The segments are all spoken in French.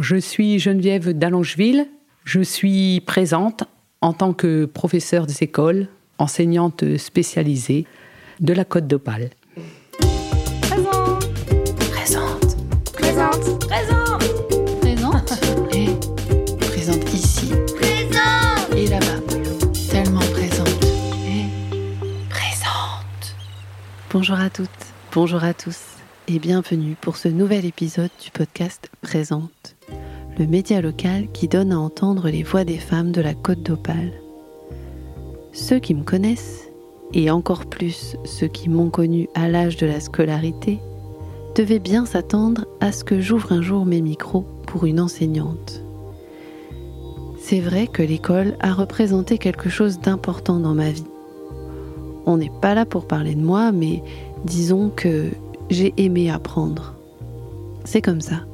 Je suis Geneviève d'Allongeville. Je suis présente en tant que professeure des écoles, enseignante spécialisée de la Côte d'Opale. Présente. Présente. Présente. Présente. Présente. Et présente ici. Présente. Et là-bas. Tellement présente. Et présente. Bonjour à toutes. Bonjour à tous. Bienvenue pour ce nouvel épisode du podcast Présente. Le média local qui donne à entendre les voix des femmes de la Côte d'Opale. Ceux qui me connaissent, et encore plus ceux qui m'ont connu à l'âge de la scolarité, devaient bien s'attendre à ce que j'ouvre un jour mes micros pour une enseignante. C'est vrai que l'école a représenté quelque chose d'important dans ma vie. On n'est pas là pour parler de moi, mais disons que j'ai aimé apprendre. C'est comme ça.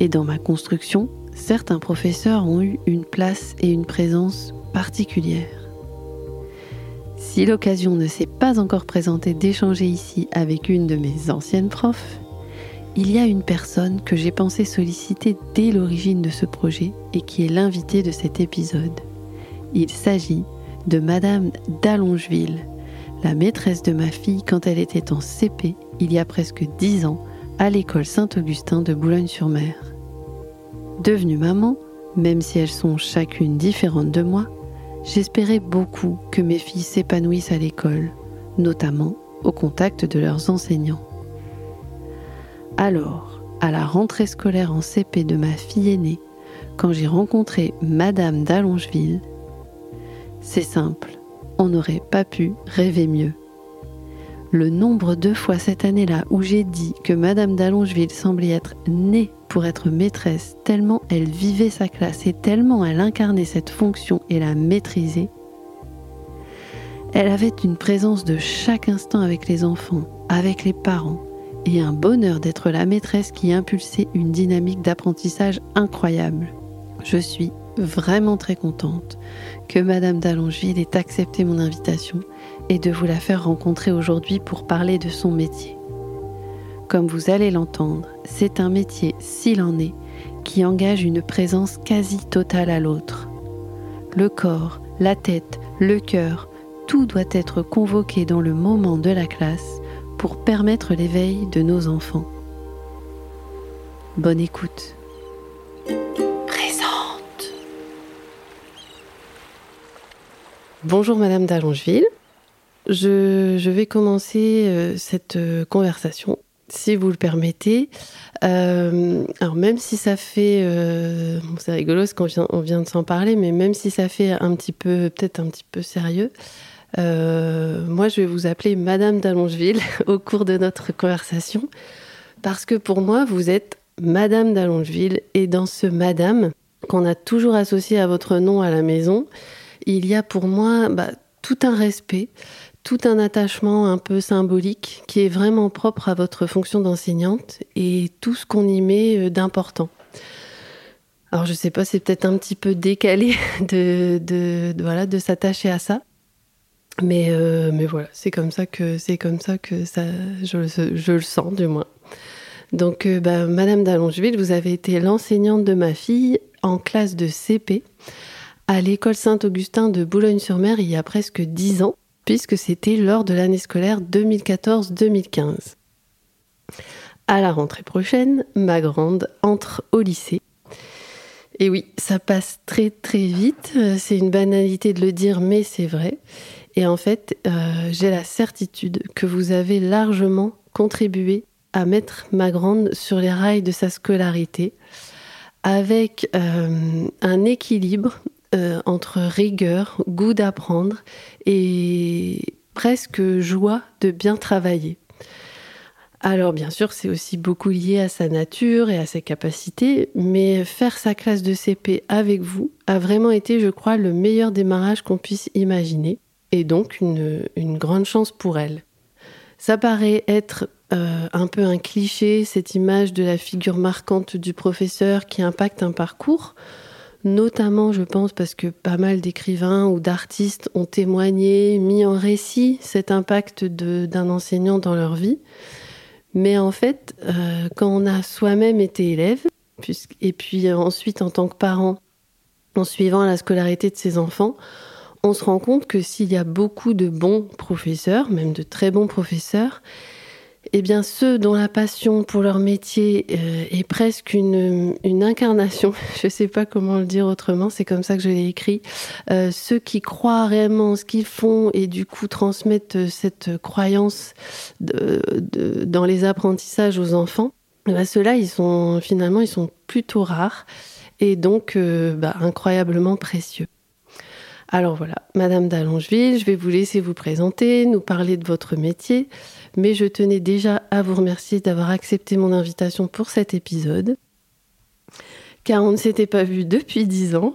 Et dans ma construction, certains professeurs ont eu une place et une présence particulières. Si l'occasion ne s'est pas encore présentée d'échanger ici avec une de mes anciennes profs, il y a une personne que j'ai pensé solliciter dès l'origine de ce projet et qui est l'invitée de cet épisode. Il s'agit de Madame d'Allongeville, la maîtresse de ma fille quand elle était en CP il y a presque dix ans à l'école Saint-Augustin de Boulogne-sur-Mer. Devenue maman, même si elles sont chacune différentes de moi, j'espérais beaucoup que mes filles s'épanouissent à l'école, notamment au contact de leurs enseignants. Alors, à la rentrée scolaire en CP de ma fille aînée, quand j'ai rencontré Madame d'Allongeville, c'est simple, on n'aurait pas pu rêver mieux. Le nombre de fois cette année-là où j'ai dit que Madame d'Allongeville semblait être née pour être maîtresse, tellement elle vivait sa classe et tellement elle incarnait cette fonction et la maîtrisait, elle avait une présence de chaque instant avec les enfants, avec les parents, et un bonheur d'être la maîtresse qui impulsait une dynamique d'apprentissage incroyable. Je suis vraiment très contente que Madame d'Allongeville ait accepté mon invitation et de vous la faire rencontrer aujourd'hui pour parler de son métier. Comme vous allez l'entendre, c'est un métier, s'il en est, qui engage une présence quasi totale à l'autre. Le corps, la tête, le cœur, tout doit être convoqué dans le moment de la classe pour permettre l'éveil de nos enfants. Bonne écoute. Bonjour Madame d'Allongeville. Je, vais commencer euh, cette euh, conversation, si vous le permettez. Euh, alors même si ça fait, c'est rigolo parce qu'on vient, on vient de s'en parler, mais même si ça fait un petit peu, peut-être un petit peu sérieux, moi je vais vous appeler Madame d'Allongeville au cours de notre conversation, parce que pour moi vous êtes Madame d'Allongeville et dans ce Madame qu'on a toujours associé à votre nom à la maison, il y a pour moi bah, tout un respect, tout un attachement un peu symbolique qui est vraiment propre à votre fonction d'enseignante et tout ce qu'on y met d'important. Alors je sais pas, c'est peut-être un petit peu décalé de, de, de voilà de s'attacher à ça, mais euh, mais voilà, c'est comme ça que c'est comme ça que ça, je, je, le sens du moins. Donc euh, bah, Madame d'Allongeville, vous avez été l'enseignante de ma fille en classe de CP à l'école Saint-Augustin de Boulogne-sur-Mer il y a presque dix ans puisque c'était lors de l'année scolaire 2014-2015. À la rentrée prochaine, ma grande entre au lycée. Et oui, ça passe très très vite, c'est une banalité de le dire, mais c'est vrai. Et en fait, euh, j'ai la certitude que vous avez largement contribué à mettre ma grande sur les rails de sa scolarité, avec euh, un équilibre euh, entre rigueur, goût d'apprendre et presque joie de bien travailler. Alors bien sûr, c'est aussi beaucoup lié à sa nature et à ses capacités, mais faire sa classe de CP avec vous a vraiment été, je crois, le meilleur démarrage qu'on puisse imaginer, et donc une, grande chance pour elle. Ça paraît être euh, un peu un cliché, cette image de la figure marquante du professeur qui impacte un parcours notamment, je pense, parce que pas mal d'écrivains ou d'artistes ont témoigné, mis en récit cet impact d'un enseignant dans leur vie. Mais en fait, euh, quand on a soi-même été élève, Et puis ensuite, en tant que parent, en suivant la scolarité de ses enfants, on se rend compte que s'il y a beaucoup de bons professeurs, même de très bons professeurs, eh bien, ceux dont la passion pour leur métier euh, est presque une, incarnation, je ne sais pas comment le dire autrement, c'est comme ça que je l'ai écrit, euh, ceux qui croient réellement ce qu'ils font et du coup transmettent cette croyance dans les apprentissages aux enfants, eh ben, ceux-là, ils sont finalement, ils sont plutôt rares et donc euh, bah, incroyablement précieux. Alors voilà, Madame d'Allongeville, je vais vous laisser vous présenter, nous parler de votre métier, mais je tenais déjà à vous remercier d'avoir accepté mon invitation pour cet épisode, car on ne s'était pas vu depuis dix ans,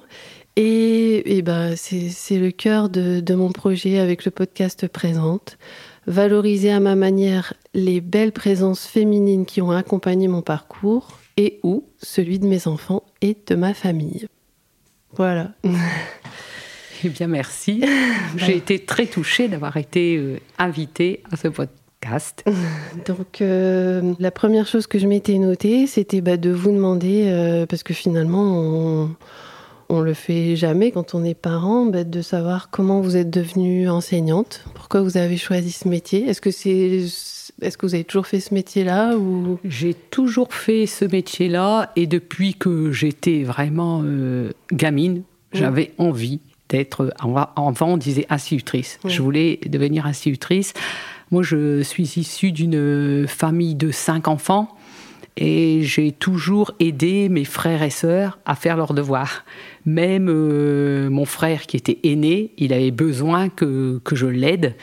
et, bah, c'est le cœur de, de mon projet avec le podcast Présente, valoriser à ma manière les belles présences féminines qui ont accompagné mon parcours et ou celui de mes enfants et de ma famille. Voilà. Eh bien, merci. J'ai été très touchée d'avoir été euh, invitée à ce podcast. Donc, euh, la première chose que je m'étais notée, c'était bah, de vous demander, euh, parce que finalement, on, on le fait jamais quand on est parent, bah, de savoir comment vous êtes devenue enseignante, pourquoi vous avez choisi ce métier. Est-ce que c'est est-ce que vous avez toujours fait ce métier-là ou? J'ai toujours fait ce métier-là et depuis que j'étais vraiment euh, gamine, j'avais envie d'être. Avant, on disait institutrice. Je voulais devenir institutrice. Moi, je suis issue d'une famille de cinq enfants et j'ai toujours aidé mes frères et sœurs à faire leurs devoirs. Même euh, mon frère qui était aîné, il avait besoin que, que je l'aide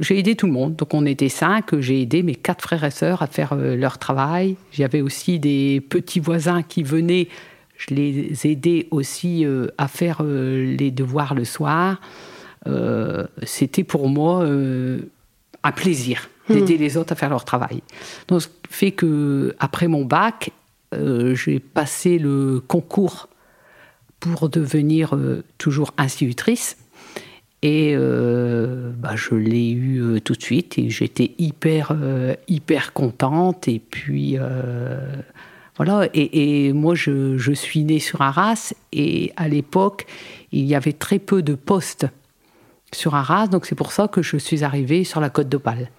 j'ai aidé tout le monde. Donc on était cinq. J'ai aidé mes quatre frères et sœurs à faire euh, leur travail. J'avais aussi des petits voisins qui venaient. Je les aidais aussi euh, à faire euh, les devoirs le soir. C'était pour moi un plaisir d'aider hmm. les autres à faire leur travail. Donc ce fait que après mon bac, j'ai passé le concours pour devenir toujours institutrice. Et euh, bah, je l'ai eu euh, tout de suite et j'étais hyper, euh, hyper contente. Et puis, voilà. Et, moi, je, je, suis née sur Arras et à l'époque, il y avait très peu de postes sur Arras. Donc, c'est pour ça que je suis arrivée sur la Côte d'Opale.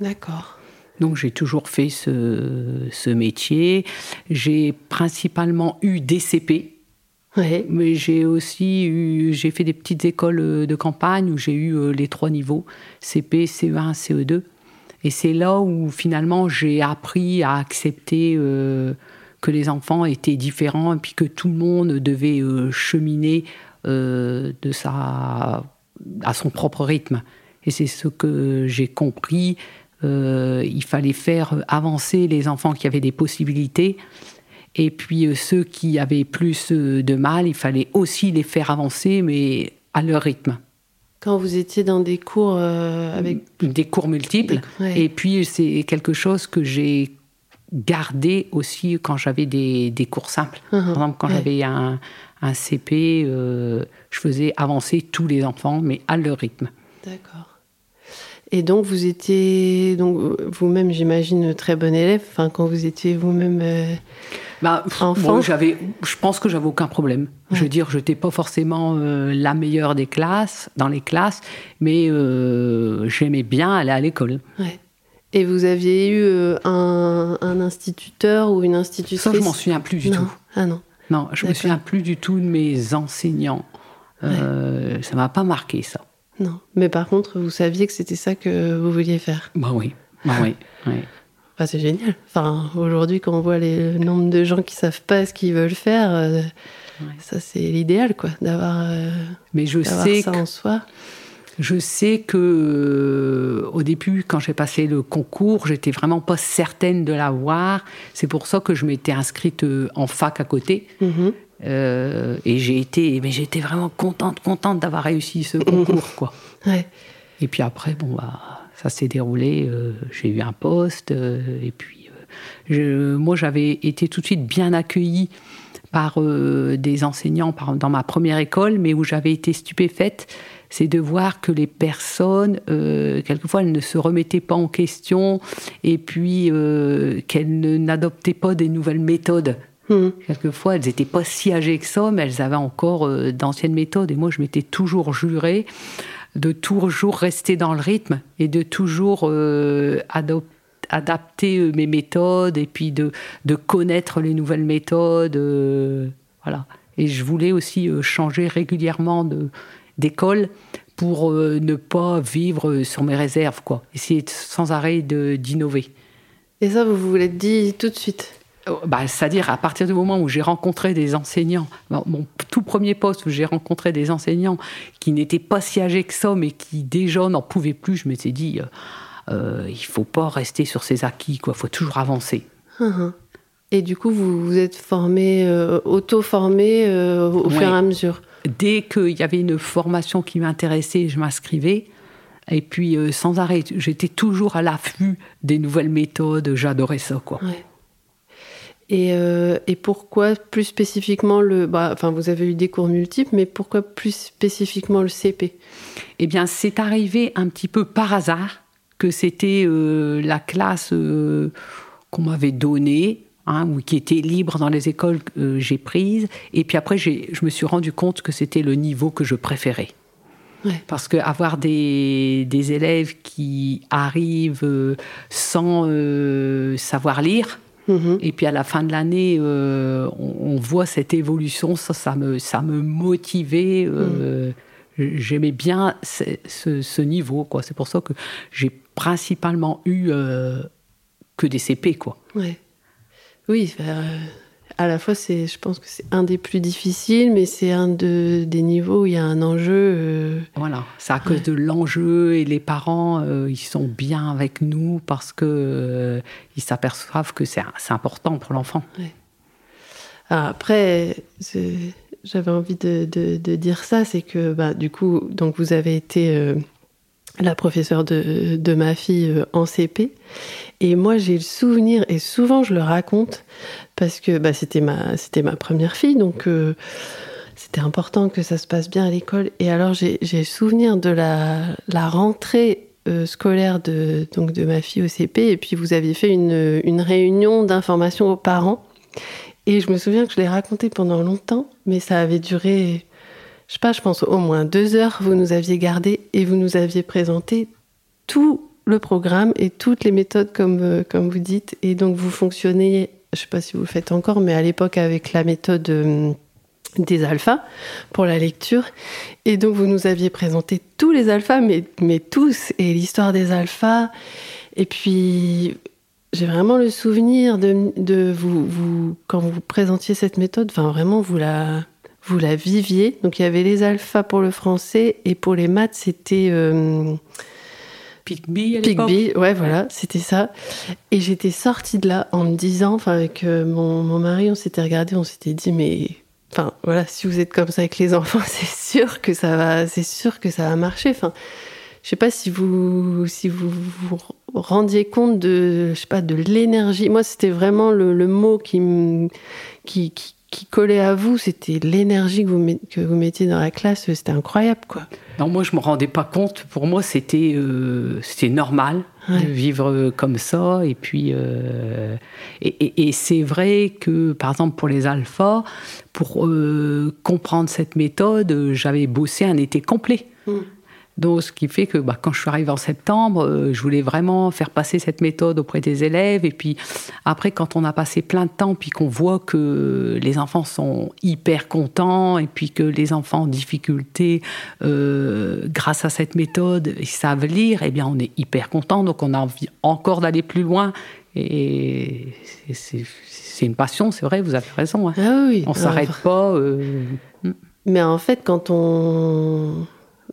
D'accord. Donc, j'ai toujours fait ce, ce métier. J'ai principalement eu des CP mais j'ai aussi eu, j'ai fait des petites écoles euh, de campagne où j'ai eu euh, les trois niveaux, CP, CE1, CE2. Et c'est là où finalement j'ai appris à accepter euh, que les enfants étaient différents et puis que tout le monde devait cheminer de sa, à son propre rythme. Et c'est ce que j'ai compris. il fallait faire avancer les enfants qui avaient des possibilités et puis euh, ceux qui avaient plus euh, de mal, il fallait aussi les faire avancer, mais à leur rythme. Quand vous étiez dans des cours euh, avec... Des cours multiples. Et puis c'est quelque chose que j'ai gardé aussi quand j'avais des, des, cours simples. Uh-huh. Par exemple, quand j'avais un, un, CP, je faisais avancer tous les enfants, mais à leur rythme. D'accord. Et donc vous étiez donc vous-même, j'imagine, très bon élève. Enfin, quand vous étiez vous-même bah, j'avais, je pense que j'avais aucun problème. Je veux dire, je n'étais pas forcément euh, la meilleure des classes, dans les classes, mais euh, j'aimais bien aller à l'école. Et vous aviez eu euh, un, instituteur ou une institutrice? Ça, je m'en souviens plus du tout. Ah non. Non, je me souviens plus du tout de mes enseignants. Euh, Ça m'a pas marqué ça. Non, mais par contre, vous saviez que c'était ça que vous vouliez faire? Bah oui, bah oui. oui c'est génial. Enfin, aujourd'hui, quand on voit le nombre de gens qui savent pas ce qu'ils veulent faire, euh, ça c'est l'idéal, quoi, d'avoir. Euh, Mais je sais ça en soi. Je sais que euh, au début, quand j'ai passé le concours, j'étais vraiment pas certaine de l'avoir. C'est pour ça que je m'étais inscrite en fac à côté. Mm-hmm. et j'ai été, mais j'étais vraiment contente, contente d'avoir réussi ce concours, quoi. Ouais. Et puis après, bon, bah, ça s'est déroulé. Euh, j'ai eu un poste euh, et puis euh, moi j'avais été tout de suite bien accueillie par des enseignants par, dans ma première école, mais où j'avais été stupéfaite, c'est de voir que les personnes, quelquefois, elles ne se remettaient pas en question et puis qu'elles n'adoptaient pas des nouvelles méthodes Hmm. Quelquefois, elles n'étaient pas si âgées que ça, mais elles avaient encore euh, d'anciennes méthodes. Et moi, je m'étais toujours juré de toujours rester dans le rythme et de toujours euh, adapter euh, mes méthodes et puis de, de connaître les nouvelles méthodes. euh, voilà. Et je voulais aussi euh, changer régulièrement de- d'école pour euh, ne pas vivre sur mes réserves, quoi. Essayer de- sans arrêt d'innover. Et ça, vous vous l'êtes dit tout de suite Euh, Bah, C'est-à-dire à partir du moment où j'ai rencontré des enseignants, mon tout premier poste où j'ai rencontré des enseignants qui n'étaient pas si âgés que ça, mais qui déjà n'en pouvaient plus, je m'étais dit, euh, euh, il faut pas rester sur ses acquis, quoi. faut toujours avancer. Et du coup, vous vous êtes formé, euh, auto-formé euh, au Ouais. fur et à mesure. Dès qu'il y avait une formation qui m'intéressait, je m'inscrivais. Et puis, euh, sans arrêt, j'étais toujours à l'affût des nouvelles méthodes, j'adorais ça, quoi. Ouais. Et, et pourquoi plus spécifiquement le. Bah, enfin, vous avez eu des cours multiples, mais pourquoi plus spécifiquement le CP Eh bien, c'est arrivé un petit peu par hasard que c'était la classe qu'on m'avait donnée, hein, ou qui était libre dans les écoles que euh, j'ai prises. Et puis après, j'ai- je me suis rendu compte que c'était le niveau que je préférais. Ouais. Parce qu'avoir des, des élèves qui arrivent euh, sans euh, savoir lire, Mhm. et puis à la fin de l'année, euh, on, on voit cette évolution, ça, ça me, ça me motivait. euh, J'aimais bien ce, ce- ce niveau, quoi. C'est pour ça que j'ai principalement eu que des CP, quoi. Ouais. Oui, euh, à la fois, c'est, je pense que c'est un des plus difficiles, mais c'est un de, des niveaux où il y a un enjeu. euh, Voilà, c'est à cause de l'enjeu et les parents, euh, ils sont bien avec nous parce que euh, ils s'aperçoivent que c'est important pour l'enfant. Après, j'avais envie de, de- de dire ça, c'est que bah, du coup, donc vous avez été la professeure de, de ma fille euh, en CP, et moi j'ai le souvenir, et souvent je le raconte, parce que bah, c'était ma, ma première fille, donc euh, c'était important que ça se passe bien à l'école. Et alors j'ai j'ai le souvenir de la, la rentrée euh, scolaire de, donc de ma fille au CP, et puis vous aviez fait une, une réunion d'information aux parents. Et je me souviens que je l'ai raconté pendant longtemps, mais ça avait duré, je sais pas, je pense au moins deux heures. Vous nous aviez gardé et vous nous aviez présenté tout le programme et toutes les méthodes comme, euh, comme vous dites. Et donc vous fonctionnez, je sais pas si vous le faites encore, mais à l'époque avec la méthode euh, des alphas pour la lecture. Et donc vous nous aviez présenté tous les alphas, mais, mais tous, et l'histoire des alphas. Et puis j'ai vraiment le souvenir de, de vous, vous, quand vous présentiez cette méthode, enfin vraiment, vous la, vous la viviez. Donc il y avait les alphas pour le français et pour les maths, c'était euh, Pigby à l'époque. Pigby. Ouais, voilà, c'était ça. Et j'étais sortie de là en me disant, enfin avec euh, mon, mon mari, on s'était regardé, on s'était dit, mais enfin voilà, si vous êtes comme ça avec les enfants, c'est sûr que ça va, c'est sûr que ça va marcher. Enfin, je sais pas si vous, si vous vous rendiez compte de, je sais pas, de l'énergie. Moi, c'était vraiment le, le mot qui, me- qui, qui, qui collait à vous. C'était l'énergie que vous, met- que vous mettiez dans la classe. C'était incroyable, quoi. Non, moi, je me rendais pas compte. Pour moi, c'était euh, c'était normal Ouais. de vivre euh, comme ça. Et puis, euh, et, et- et c'est vrai que, par exemple, pour les alphas, pour euh, comprendre cette méthode, j'avais bossé un été complet. Mm. Donc, ce qui fait que bah, quand je suis arrivée en septembre, euh, je voulais vraiment faire passer cette méthode auprès des élèves. Et puis après, quand on a passé plein de temps, puis qu'on voit que les enfants sont hyper contents, et puis que les enfants en difficulté, euh, grâce à cette méthode, ils savent lire, eh bien, on est hyper content. Donc, on a envie encore d'aller plus loin. Et c'est- une passion, c'est vrai, vous avez raison. hein. Ah oui. On s'arrête pas. euh, Mais en fait, quand on.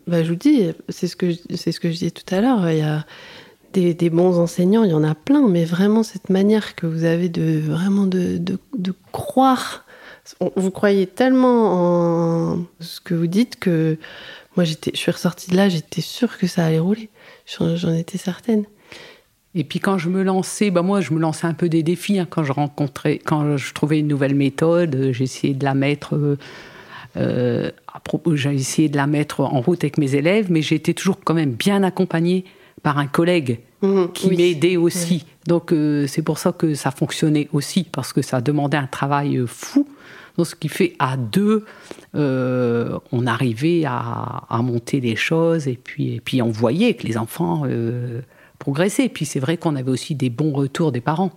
Bah, je vous dis, c'est ce, que je- c'est ce que je disais tout à l'heure. Il y a des, bons enseignants, il y en a plein, mais vraiment cette manière que vous avez de vraiment de, de, croire. Vous croyez tellement en ce que vous dites que moi, j'étais, je suis ressortie de là, j'étais sûre que ça allait rouler. J'en, j'en étais certaine. Et puis quand je me lançais, bah moi je me lançais un peu des défis hein, quand je rencontrais, quand je trouvais une nouvelle méthode, euh, j'essayais de la mettre, euh, euh, à propos, j'ai essayé de la mettre en route avec mes élèves, mais j'ai été toujours quand même bien accompagnée par un collègue Mhm, qui oui. m'aidait aussi. Donc euh, c'est pour ça que ça fonctionnait aussi, parce que ça demandait un travail euh, fou. Donc ce qui fait à deux, euh, on arrivait à, à monter les choses et puis, et puis on voyait que les enfants euh, progressaient. Et puis c'est vrai qu'on avait aussi des bons retours des parents.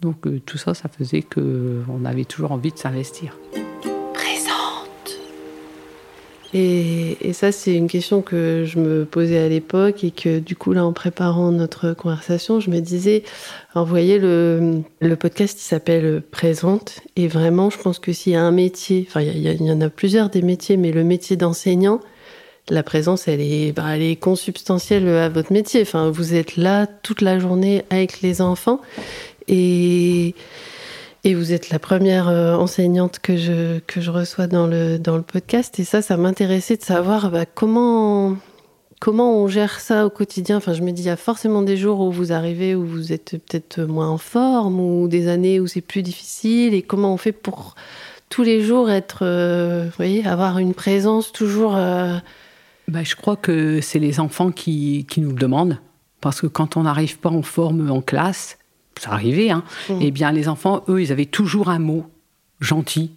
Donc tout ça, ça faisait qu'on avait toujours envie de s'investir. Et, ça, c'est une question que je me posais à l'époque et que du coup, là, en préparant notre conversation, je me disais, alors, voyez, le, podcast, il s'appelle Présente. Et vraiment, je pense que s'il y a un métier, enfin, il y en a plusieurs des métiers, mais le métier d'enseignant, la présence, elle est, bah, elle est consubstantielle à votre métier. Enfin, vous êtes là toute la journée avec les enfants. Et, et vous êtes la première euh, enseignante que je, que je reçois dans le, dans le podcast. Et ça, ça m'intéressait de savoir bah, comment, comment on gère ça au quotidien. Enfin, je me dis, il y a forcément des jours où vous arrivez, où vous êtes peut-être moins en forme, ou des années où c'est plus difficile. Et comment on fait pour tous les jours être, euh, vous voyez, avoir une présence toujours. euh, Ben, je crois que c'est les enfants qui, qui nous le demandent. Parce que quand on n'arrive pas en forme en classe, ça arrivait, hein, Mm. eh bien les enfants, eux, ils avaient toujours un mot gentil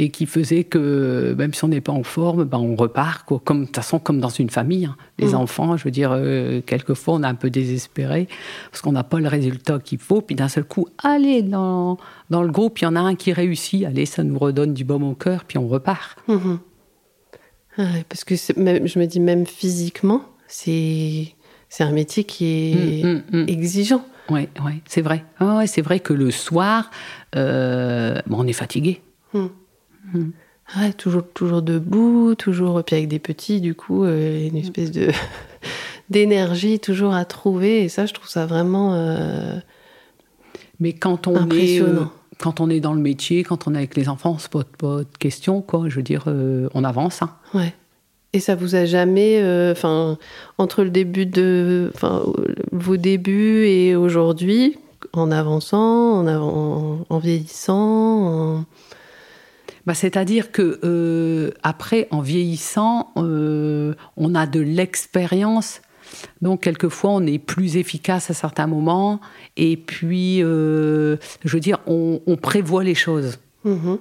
et qui faisait que même si on n'est pas en forme, ben, on repart. Quoi. Comme, de toute façon, comme dans une famille. hein. Les Mm. enfants, je veux dire, euh, quelquefois, on est un peu désespéré parce qu'on n'a pas le résultat qu'il faut. Puis d'un seul coup, allez, dans, dans le groupe, il y en a un qui réussit. Allez, ça nous redonne du baume au cœur, puis on repart. Mhm. Ah parce que je me dis même physiquement, c'est c'est un métier qui est exigeant. Oui, ouais, c'est vrai. Ah ouais, c'est vrai que le soir, euh, bon, on est fatigué. Ah Ouais, toujours toujours debout, toujours puis avec des petits du coup euh, une espèce de d'énergie toujours à trouver et ça je trouve ça vraiment euh, Mais quand on est Impressionnant. quand on est dans le métier, quand on est avec les enfants, on se pose pas de questions, quoi. Je veux dire, on avance. hein. ouais. Et ça vous a jamais euh, enfin entre le début de vos débuts et aujourd'hui en avançant, en, vieillissant, en- Bah, C'est-à-dire que euh, après, en vieillissant, euh, on a de l'expérience. Donc, quelquefois, on est plus efficace à certains moments. Et puis, je veux dire, on, on prévoit les choses. Mhm.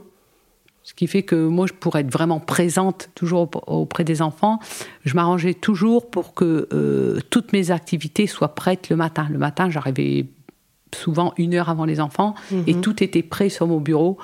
Ce qui fait que moi, je pourrais être vraiment présente toujours aup- auprès des enfants. Je m'arrangeais toujours pour que euh, toutes mes activités soient prêtes le matin. Le matin, j'arrivais souvent une heure avant les enfants et tout était prêt sur mon bureau.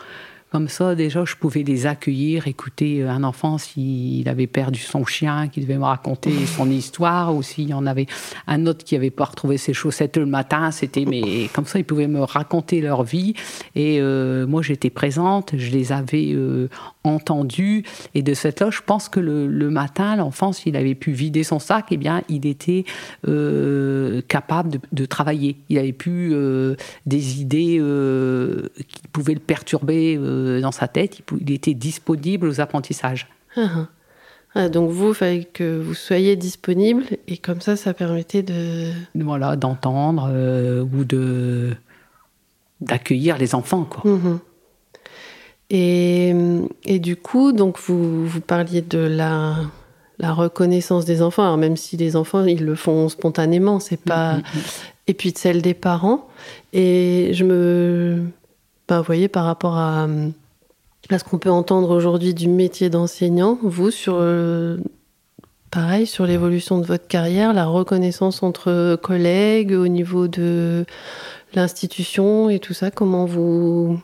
Comme ça, déjà, je pouvais les accueillir, écouter euh, un enfant s'il avait perdu son chien, qui devait me raconter son histoire, ou s'il y en avait un autre qui n'avait pas retrouvé ses chaussettes le matin. C'était, mais comme ça, ils pouvaient me raconter leur vie. Et euh, moi, j'étais présente, je les avais euh, entendus. Et de cette là, je pense que le, le matin, l'enfant, s'il avait pu vider son sac, eh bien, il était euh, capable de, de travailler. Il avait pu euh, des idées euh, qui pouvaient le perturber euh, dans sa tête. Il, était disponible aux apprentissages. Ah, ah. Ah, donc vous, il fallait que vous soyez disponible et comme ça, ça permettait de... Voilà, d'entendre ou de d'accueillir les enfants, quoi. Mhm. Et, et du coup, donc vous, vous parliez de la, la reconnaissance des enfants. Alors même si les enfants, ils le font spontanément, c'est pas... Et puis de celle des parents. Et je me... Ben, vous voyez, par rapport à, à ce qu'on peut entendre aujourd'hui du métier d'enseignant, vous, sur... euh, Pareil, sur l'évolution de votre carrière, la reconnaissance entre collègues au niveau de l'institution et tout ça, comment vous,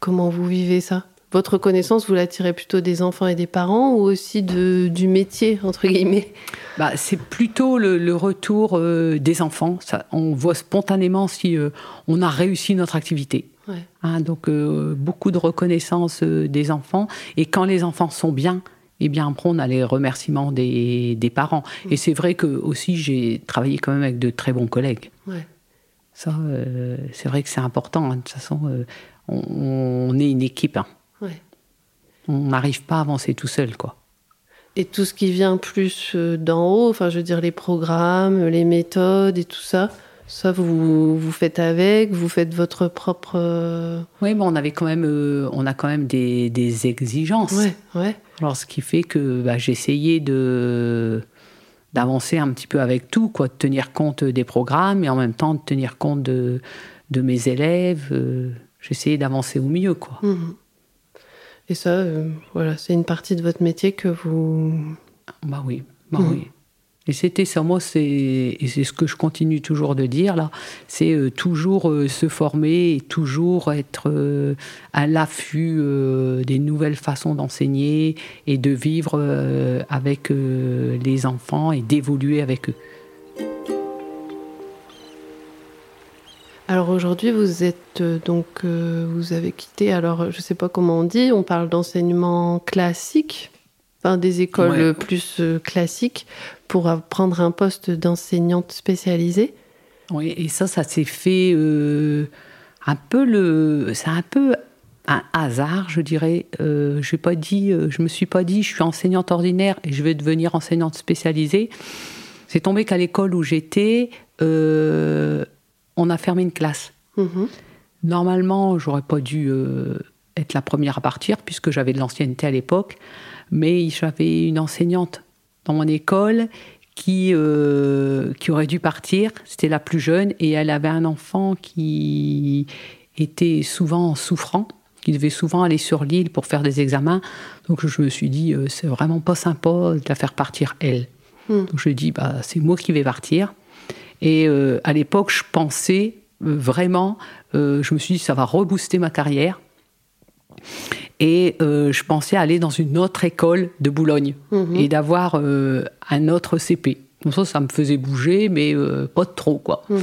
comment vous vivez ça? Votre reconnaissance, vous la tirez plutôt des enfants et des parents ou aussi de, du métier, entre guillemets? Bah, c'est plutôt le, le retour euh, des enfants. Ça, on voit spontanément si euh, on a réussi notre activité. Ouais. Hein, donc euh, beaucoup de reconnaissance des enfants. Et quand les enfants sont bien, eh bien après on a les remerciements des, des parents. Et c'est vrai que aussi j'ai travaillé quand même avec de très bons collègues. Ouais. Ça, euh, c'est vrai que c'est important. hein. De toute façon, euh, on, on est une équipe. hein. Ouais. On n'arrive pas à avancer tout seul, quoi. Et tout ce qui vient plus euh, d'en haut, enfin je veux dire les programmes, les méthodes et tout ça, ça vous, vous faites avec, vous faites votre propre... euh, Oui, mais on avait quand même, euh, on a quand même des, des exigences. Ouais, ouais. Alors, ce qui fait que bah, essayé de, d'avancer un petit peu avec tout, quoi, de tenir compte des programmes et en même temps de tenir compte de, de mes élèves. Euh, J'essayais d'avancer au mieux, quoi. Mhm. Et ça, euh, voilà, c'est une partie de votre métier que vous. Bah oui, bah Mhm. oui. Et c'était ça, moi, c'est et c'est ce que je continue toujours de dire là, c'est euh, toujours euh, se former et toujours être euh, à l'affût des nouvelles façons d'enseigner et de vivre avec les enfants et d'évoluer avec eux. Alors aujourd'hui, vous êtes euh, donc, euh, vous avez quitté. Alors, je sais pas comment on dit. On parle d'enseignement classique, enfin des écoles Ouais. plus euh, classiques, pour prendre un poste d'enseignante spécialisée. Oui, et ça, ça s'est fait euh, un peu le, c'est un peu un hasard, je dirais. Euh, j'ai pas dit, je me suis pas dit, je suis enseignante ordinaire et je vais devenir enseignante spécialisée. C'est tombé qu'à l'école où j'étais, euh, on a fermé une classe. Mhm. Normalement, j'aurais pas dû euh, être la première à partir puisque j'avais de l'ancienneté à l'époque, mais j'avais une enseignante dans mon école qui, euh, qui aurait dû partir. C'était la plus jeune et elle avait un enfant qui était souvent souffrant, qui devait souvent aller sur l'île pour faire des examens. Donc je me suis dit, euh, c'est vraiment pas sympa de la faire partir elle. Hmm. Donc je dis, bah, c'est moi qui vais partir. Et euh, à l'époque, je pensais euh, vraiment, euh, je me suis dit, ça va rebooster ma carrière. Et je pensais aller dans une autre école de Boulogne Mhm. et d'avoir un autre CP. Donc ça, ça me faisait bouger, mais pas trop, quoi. Mhm.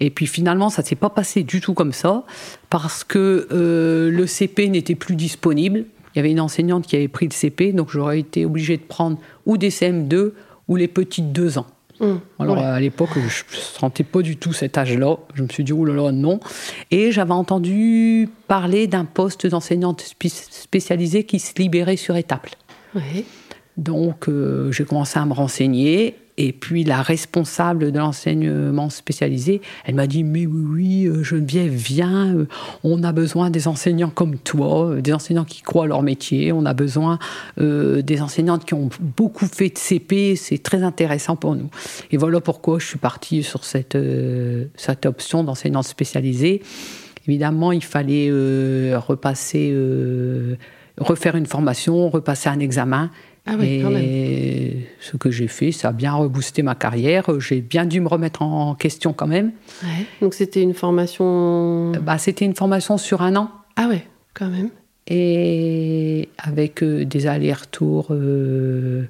Et puis finalement, ça s'est pas passé du tout comme ça, parce que le CP n'était plus disponible. Il y avait une enseignante qui avait pris le CP, donc j'aurais été obligée de prendre ou des CM2 ou les petites deux ans. Mhm. Alors Ouais. à l'époque, je ne sentais pas du tout cet âge-là. Je me suis dit, oh là, non. Et j'avais entendu parler d'un poste d'enseignante spé- spécialisée qui se libérait sur Étaples. Ouais. Donc euh, j'ai commencé à me renseigner. Et puis la responsable de l'enseignement spécialisé, elle m'a dit mais oui oui euh, Geneviève viens, euh, on a besoin des enseignants comme toi, euh, des enseignants qui croient à leur métier, on a besoin des enseignantes qui ont beaucoup fait de CP, c'est très intéressant pour nous. Et voilà pourquoi je suis partie sur cette option d'enseignante spécialisée. Évidemment, il fallait repasser, refaire une formation, repasser un examen. Ah oui, quand et ce que j'ai fait, ça a bien reboosté ma carrière. J'ai bien dû me remettre en question quand même. Ouais. Donc c'était une formation. Bah, C'était une formation sur un an Ah ouais, quand même. et avec euh, des allers-retours euh,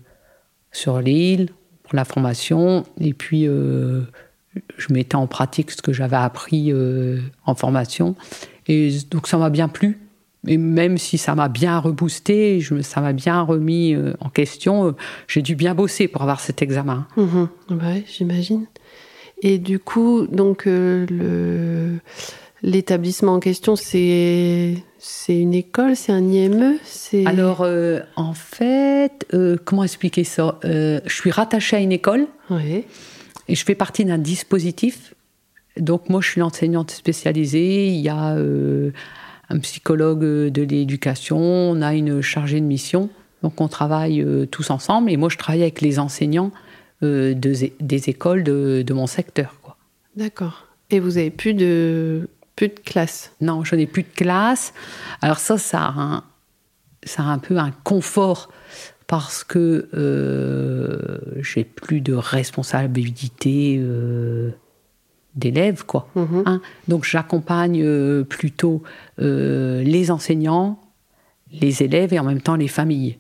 sur l'île pour la formation. Et puis, euh, je mettais en pratique ce que j'avais appris en formation. Et donc, ça m'a bien plu. Et même si ça m'a bien reboosté, je, ça m'a bien remis euh, en question, euh, j'ai dû bien bosser pour avoir cet examen. Ouais, j'imagine. Et du coup, donc euh, le l'établissement en question, c'est c'est une école, c'est un IME, c'est. Alors, euh, en fait, euh, comment expliquer ça? Je suis rattachée à une école. Et je fais partie d'un dispositif. Donc moi, je suis l'enseignante spécialisée. Il y a un psychologue de l'éducation, on a une chargée de mission. Donc on travaille euh, tous ensemble. Et moi, je travaille avec les enseignants euh, de des écoles de, de mon secteur. D'accord. Et vous avez plus de plus de classe? Non, je n'ai plus de classe. Alors ça, ça a un, ça a un peu un confort parce que euh, j'ai plus de responsabilité euh, d'élèves, quoi. Mhm. Hein. Donc j'accompagne euh, plutôt euh, les enseignants, les élèves et en même temps les familles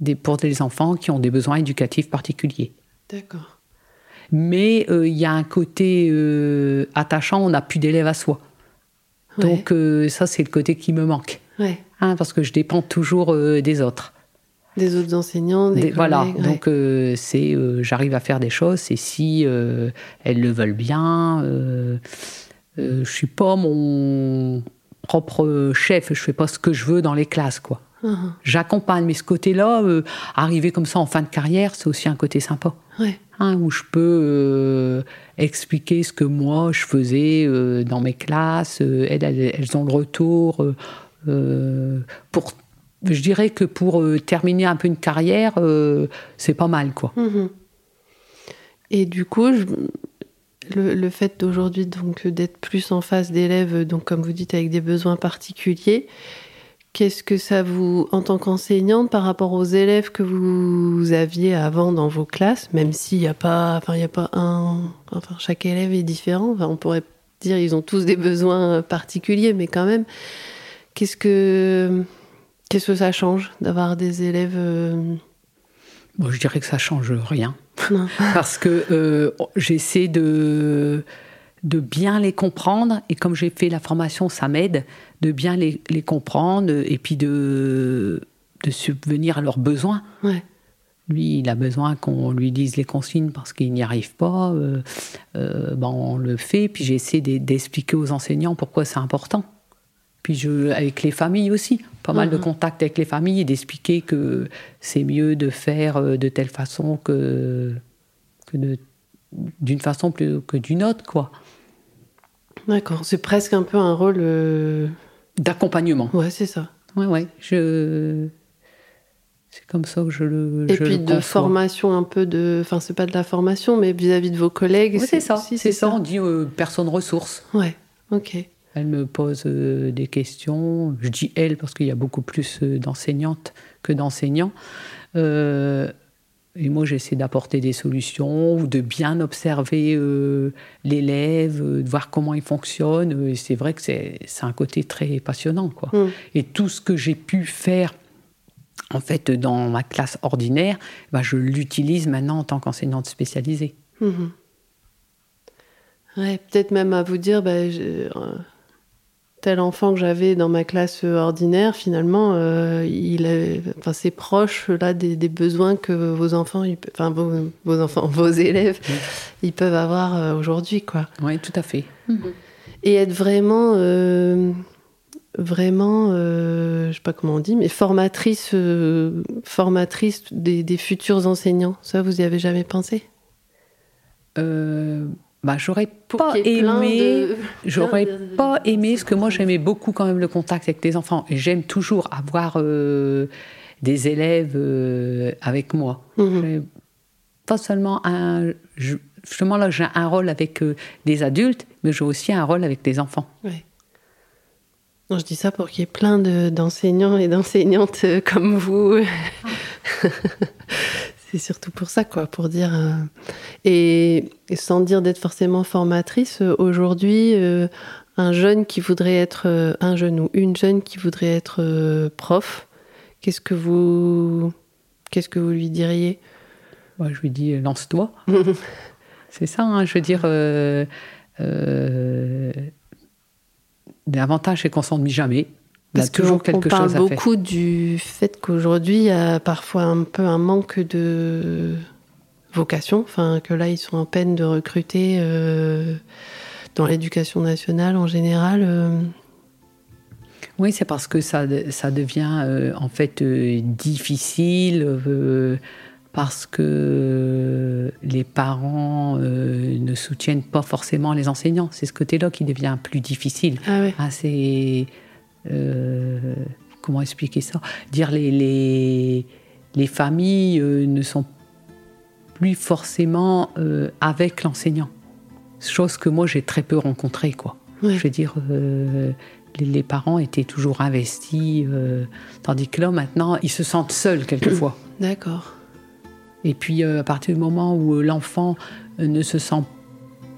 des, pour des enfants qui ont des besoins éducatifs particuliers. D'accord. Mais euh, il y a un côté euh, attachant, on n'a plus d'élèves à soi. Ouais. Donc ça, c'est le côté qui me manque. Ouais. hein, parce que je dépends toujours des autres. Des autres enseignants, des, Des- voilà, ouais. donc euh, c'est, euh, j'arrive à faire des choses et si euh, elles le veulent bien, je suis pas mon propre chef, je fais pas ce que je veux dans les classes, quoi. Mhm. J'accompagne, mais ce côté-là, arriver comme ça en fin de carrière, c'est aussi un côté sympa. Ouais. hein, où je peux expliquer ce que moi je faisais dans mes classes. Elles, elles, elles ont le retour. euh, pour, je dirais que pour euh, terminer un peu une carrière, euh, c'est pas mal, quoi. Mhm. Et du coup, le, fait d'aujourd'hui donc d'être plus en face d'élèves, donc comme vous dites, avec des besoins particuliers, qu'est-ce que ça vous, en tant qu'enseignante, par rapport aux élèves que vous aviez avant dans vos classes, même s'il n'y a pas, enfin il y a pas un, enfin chaque élève est différent. On pourrait dire ils ont tous des besoins particuliers, mais quand même, qu'est-ce que qu'est-ce que ça change d'avoir des élèves euh, Bon, je dirais que ça change rien. Non. Parce que euh, j'essaie de, de bien les comprendre. Et comme j'ai fait la formation, ça m'aide de bien les, les comprendre et puis de, de subvenir à leurs besoins. Ouais. Lui, il a besoin qu'on lui dise les consignes parce qu'il n'y arrive pas. euh, euh, ben, on le fait. Puis j'essaie d'e- d'expliquer aux enseignants pourquoi c'est important. Puis je, avec les familles aussi, pas mal de Mhm. contacts avec les familles et d'expliquer que c'est mieux de faire euh, de telle façon que, d'une façon plus que d'une autre, quoi. D'accord, c'est presque un peu un rôle. euh, D'accompagnement. Ouais, c'est ça. Ouais, ouais. Je... C'est comme ça que je le. Et je puis le de formation un peu de. Enfin, c'est pas de la formation, mais vis-à-vis de vos collègues. Oui, c'est ça. c'est ça. On dit euh, personne ressource. Ouais, ok. Elle me pose euh, des questions. Je dis elle parce qu'il y a beaucoup plus euh, d'enseignantes que d'enseignants. Euh, et moi, j'essaie d'apporter des solutions ou de bien observer euh, l'élève, euh, de voir comment il fonctionne. Et c'est vrai que c'est un côté très passionnant. Quoi. Mm. Et tout ce que j'ai pu faire en fait dans ma classe ordinaire, bah, je l'utilise maintenant en tant qu'enseignante spécialisée. Mhm. Ouais, peut-être même à vous dire, bah, tel enfant que j'avais dans ma classe ordinaire, finalement, euh, il est, enfin, c'est proche là des, des besoins que vos enfants, ils enfin vos, vos enfants, vos élèves, ils peuvent avoir euh, aujourd'hui, quoi. Oui, tout à fait. Et être vraiment, euh, vraiment, euh, je sais pas comment on dit, mais formatrice, euh, formatrice des, des futurs enseignants. Ça, vous y avez jamais pensé? Euh, bah, j'aurais pas aimé. de- J'aurais plein de- pas aimé, parce que moi j'aimais beaucoup quand même le contact avec les enfants. Et j'aime toujours avoir euh, des élèves euh, avec moi. Mhm. Pas seulement un. je- justement là, j'ai un rôle avec euh, des adultes, mais j'ai aussi un rôle avec des enfants. Ouais. Non, je dis ça pour qu'il y ait plein de- d'enseignants et d'enseignantes comme vous. C'est surtout pour ça, quoi, pour dire. euh, Et, et sans dire d'être forcément formatrice, euh, aujourd'hui, euh, un jeune qui voudrait être. Un jeune ou une jeune qui voudrait être prof, qu'est-ce que vous. Qu'est-ce que vous lui diriez? Moi, je lui dis, lance-toi. C'est ça, hein, je veux dire. L'avantage, c'est qu'on s'ennuie jamais. A Parce toujours qu'on on quelque parle chose à faire. beaucoup du fait qu'aujourd'hui, il y a parfois un peu un manque de vocation. Enfin, que là, ils sont en peine de recruter euh, dans l'éducation nationale en général. euh. Oui, c'est parce que ça, ça devient euh, en fait difficile parce que les parents euh, ne soutiennent pas forcément les enseignants. C'est ce côté-là qui devient plus difficile. Ah ouais. Ah, c'est comment expliquer ça? Dire les les, les familles euh, ne sont plus forcément euh, avec l'enseignant. Chose que moi j'ai très peu rencontrée, quoi. Je veux dire, euh, les, les parents étaient toujours investis, euh, tandis que là maintenant ils se sentent seuls quelquefois. D'accord. Et puis euh, à partir du moment où euh, l'enfant euh, ne se sent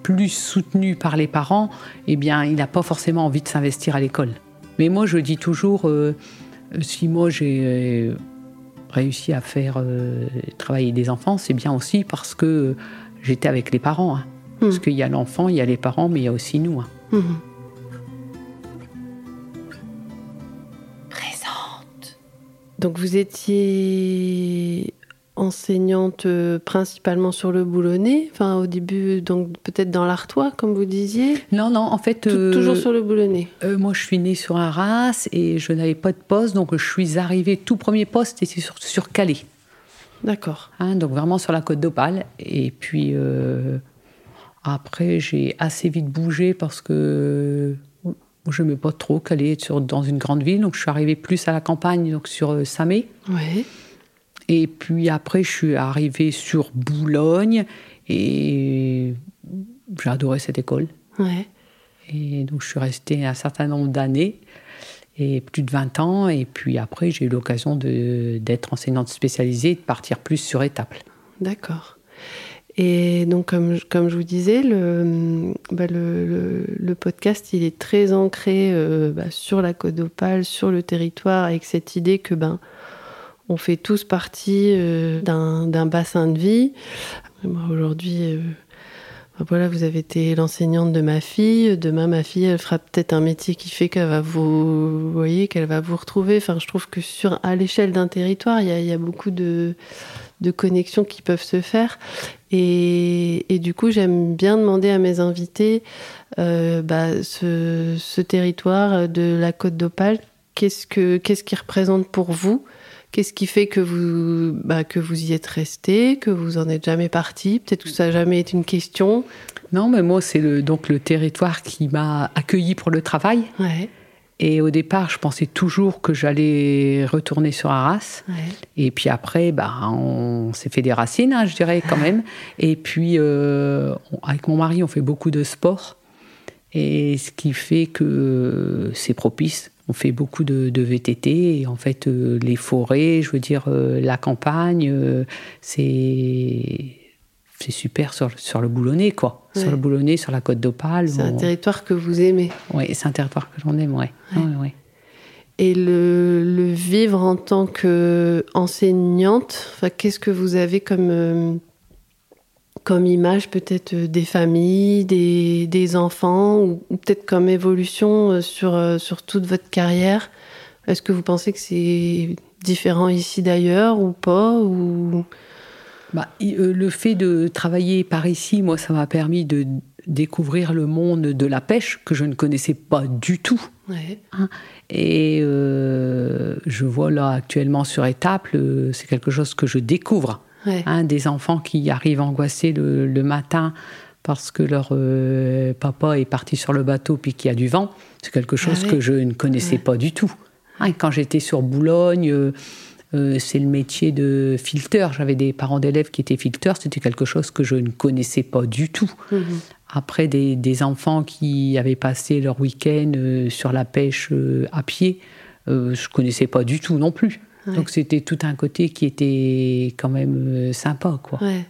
plus soutenu par les parents, eh bien il n'a pas forcément envie de s'investir à l'école. Mais moi je dis toujours, euh, si moi j'ai euh, réussi à faire euh, travailler des enfants, c'est bien aussi parce que j'étais avec les parents. hein. Parce Hmm. qu'il y a l'enfant, il y a les parents, mais il y a aussi nous. hein. Mhm. Donc vous étiez enseignante euh, principalement sur le boulonnais, enfin au début donc peut-être dans l'Artois comme vous disiez, Non, non, en fait, euh, toujours sur le boulonnais. euh, moi je suis née sur race et je n'avais pas de poste, donc je suis arrivée, tout premier poste était sur, sur Calais. D'accord. Hein, donc vraiment sur la côte d'Opale. Et puis euh, après, j'ai assez vite bougé parce que je n'aimais pas trop être sur, dans une grande ville. Donc je suis arrivée plus à la campagne, donc sur Samé. Ouais. Et puis après, je suis arrivée sur Boulogne. Et j'ai adoré cette école. Ouais. Et donc, je suis restée un certain nombre d'années, et plus de 20 ans. Et puis après, j'ai eu l'occasion d'être enseignante spécialisée et de partir plus sur Étaples. D'accord. Et donc, comme, je- comme je vous disais, le, bah, le, le- le podcast, il est très ancré euh, bah, sur la Côte d'Opale, sur le territoire, avec cette idée que ben, on fait tous partie euh, d'un bassin de vie. Aujourd'hui, euh, bah, voilà, vous avez été l'enseignante de ma fille. Demain, ma fille, elle fera peut-être un métier qui fait qu'elle va vous, voyez, qu'elle va vous retrouver. Enfin, je trouve que sur à l'échelle d'un territoire, il y a, beaucoup de de connexions qui peuvent se faire. Et, du coup, j'aime bien demander à mes invités euh, bah, ce, ce territoire de la Côte d'Opale, qu'est-ce que qu'est-ce qu'il représente pour vous? Qu'est-ce qui fait que vous, bah, que vous y êtes resté, que vous en êtes jamais parti? Peut-être que ça n'a jamais été une question. Non, mais moi, c'est le, donc le territoire qui m'a accueilli pour le travail. Ouais, Et au départ, je pensais toujours que j'allais retourner sur Arras. ouais, Et puis après, bah, on s'est fait des racines, hein, je dirais quand même. Et puis, euh, avec mon mari, on fait beaucoup de sport. Et ce qui fait que c'est propice. On fait beaucoup de, de VTT. Et en fait, euh, les forêts, je veux dire, euh, la campagne, euh, c'est. C'est super sur, sur le boulonnais, quoi. Ouais. Sur le boulonnais, sur la côte d'Opale. c'est un territoire que vous aimez. ouais, c'est un territoire que j'en aime, ouais. Ouais. Ouais, ouais. Et le, le vivre en tant qu'enseignante, qu'est-ce que vous avez comme, comme image peut-être euh, des familles, des, des enfants, ou, ou peut-être comme évolution euh, sur, euh, sur toute votre carrière Est-ce que vous pensez que c'est différent ici d'ailleurs ou pas ou... Bah, le fait de travailler par ici, moi, ça m'a permis de découvrir le monde de la pêche que je ne connaissais pas du tout. Ouais, Et euh, je vois là actuellement sur Étaples, euh, c'est quelque chose que je découvre. Ouais, hein, des enfants qui arrivent angoissés le, le matin parce que leur euh, papa est parti sur le bateau puis qu'il y a du vent. C'est quelque chose oui. que je ne connaissais Ouais. pas du tout. Hein, quand j'étais sur Boulogne, euh, euh, c'est le métier de fileteur. J'avais des parents d'élèves qui étaient fileteurs. C'était quelque chose que je ne connaissais pas du tout. Mhm. Après, des, des enfants qui avaient passé leur week-end sur la pêche à pied, je connaissais pas du tout non plus. Ouais. Donc c'était tout un côté qui était quand même euh, sympa, quoi. ouais.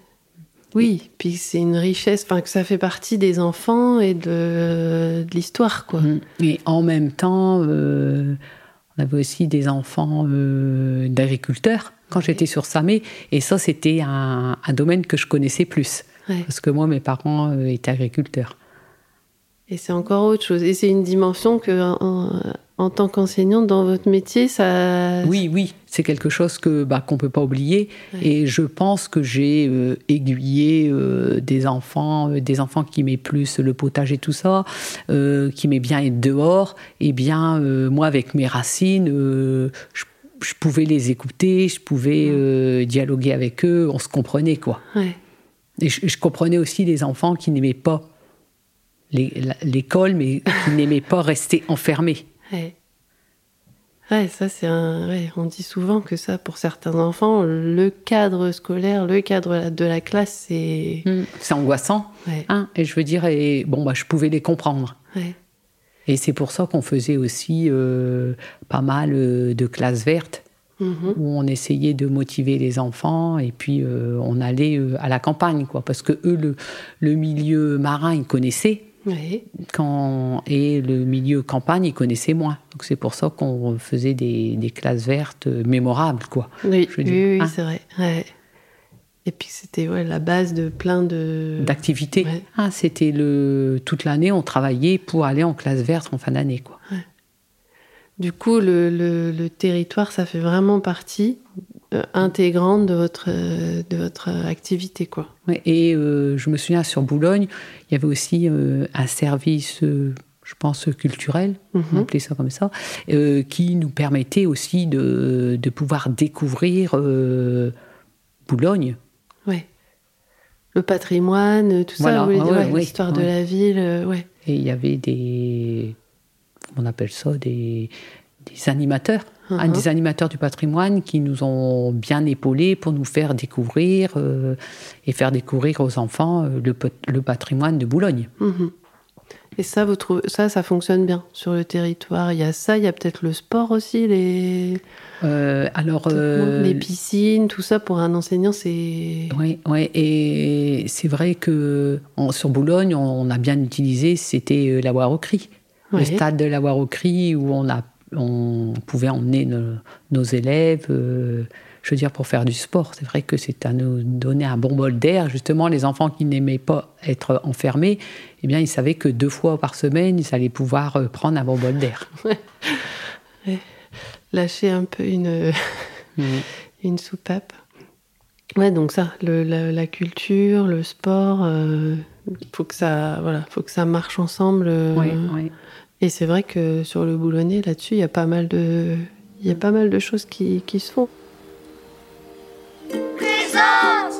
Oui, puis c'est une richesse, enfin que ça fait partie des enfants et de, de l'histoire, quoi. Mm. Et en même temps, euh, on avait aussi des enfants euh, d'agriculteurs quand j'étais sur Samé. Et ça, c'était un, un domaine que je connaissais plus. Ouais. Parce que moi, mes parents euh, étaient agriculteurs. Et c'est encore autre chose. Et c'est une dimension que, en, tant qu'enseignante, dans votre métier, ça. Oui, oui, c'est quelque chose que bah, qu'on peut pas oublier. Ouais. Et je pense que j'ai euh, aiguillé euh, des enfants, euh, des enfants qui aimaient plus le potager, tout ça, qui aimaient bien être dehors. Et bien, euh, moi, avec mes racines, je, je pouvais les écouter, je pouvais dialoguer avec eux, on se comprenait quoi. Ouais. Et je, je comprenais aussi des enfants qui n'aimaient pas l'école, mais qui n'aimaient pas rester enfermés. Ouais. Ouais, ça c'est un. ouais, on dit souvent que ça, pour certains enfants, le cadre scolaire, le cadre de la classe, c'est. C'est angoissant. Ouais. Hein, et je veux dire, et, bon, bah, je pouvais les comprendre. Ouais. Et c'est pour ça qu'on faisait aussi euh, pas mal euh, de classes vertes, Mhm. où on essayait de motiver les enfants, et puis euh, on allait à la campagne, quoi, parce que eux, le, le milieu marin, ils connaissaient, Quand, et le milieu campagne, ils connaissaient moins. Donc c'est pour ça qu'on faisait des, des classes vertes mémorables, quoi. Oui, oui, oui, hein. c'est vrai. Ouais. Et puis c'était ouais, la base de plein de. D'activité. Ouais. Hein, C'était le toute l'année, on travaillait pour aller en classe verte en fin d'année, quoi. Du coup, le, le- le territoire, ça fait vraiment partie intégrante de votre, euh, de votre activité, quoi. Et euh, je me souviens sur Boulogne, il y avait aussi euh, un service, euh, je pense, culturel, on Mhm. appelait ça comme ça, euh, qui nous permettait aussi de, de pouvoir découvrir euh, Boulogne. Ouais. Le patrimoine, tout Voilà, ça, ouais, ouais, l'histoire de la ville, euh, ouais. Et il y avait des. Comment on appelle ça Des, des animateurs, Un des animateurs du patrimoine qui nous ont bien épaulés pour nous faire découvrir euh, et faire découvrir aux enfants euh, le, patrimoine de Boulogne. Mhm. Et ça, vous trouvez, ça, ça fonctionne bien sur le territoire. Il y a ça, il y a peut-être le sport aussi, les, Euh, alors, les piscines, tout ça pour un enseignant, c'est. Oui, ouais, et c'est vrai que en- sur Boulogne, on, on a bien utilisé, c'était la Warocry, Ouais. le stade de la Warocry où on, a, on pouvait emmener nos, nos élèves, euh, je veux dire, pour faire du sport. C'est vrai que c'est à nous donner un bon bol d'air. Justement, les enfants qui n'aimaient pas être enfermés, eh bien, ils savaient que deux fois par semaine, ils allaient pouvoir euh, prendre un bon bol d'air. Lâcher un peu une, une soupape. Ouais, donc ça, le- la, la culture, le sport, euh, faut que ça, voilà, faut que ça marche ensemble. euh, Oui, oui. Et c'est vrai que sur le boulonnais, là-dessus, il y a pas mal de, il y a pas mal de choses qui, qui se font. Présence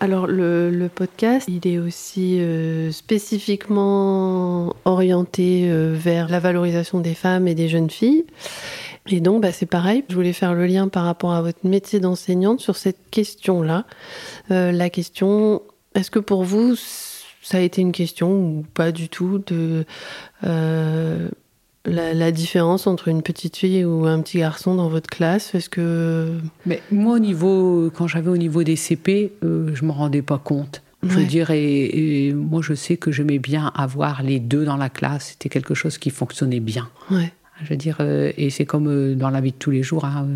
Alors le, le podcast, il est aussi euh, spécifiquement orienté euh, vers la valorisation des femmes et des jeunes filles. Et donc bah, c'est pareil, je voulais faire le lien par rapport à votre métier d'enseignante sur cette question-là. Euh, la question, est-ce que pour vous, ça a été une question ou pas du tout de euh, la, la différence entre une petite fille ou un petit garçon dans votre classe? Est-ce que... Mais moi, au niveau, quand j'avais au niveau des CP, euh, je ne me rendais pas compte. Je Ouais. veux dire, et, et moi, je sais que j'aimais bien avoir les deux dans la classe. C'était quelque chose qui fonctionnait bien. Ouais. Je veux dire, euh, et c'est comme euh, dans la vie de tous les jours, hein,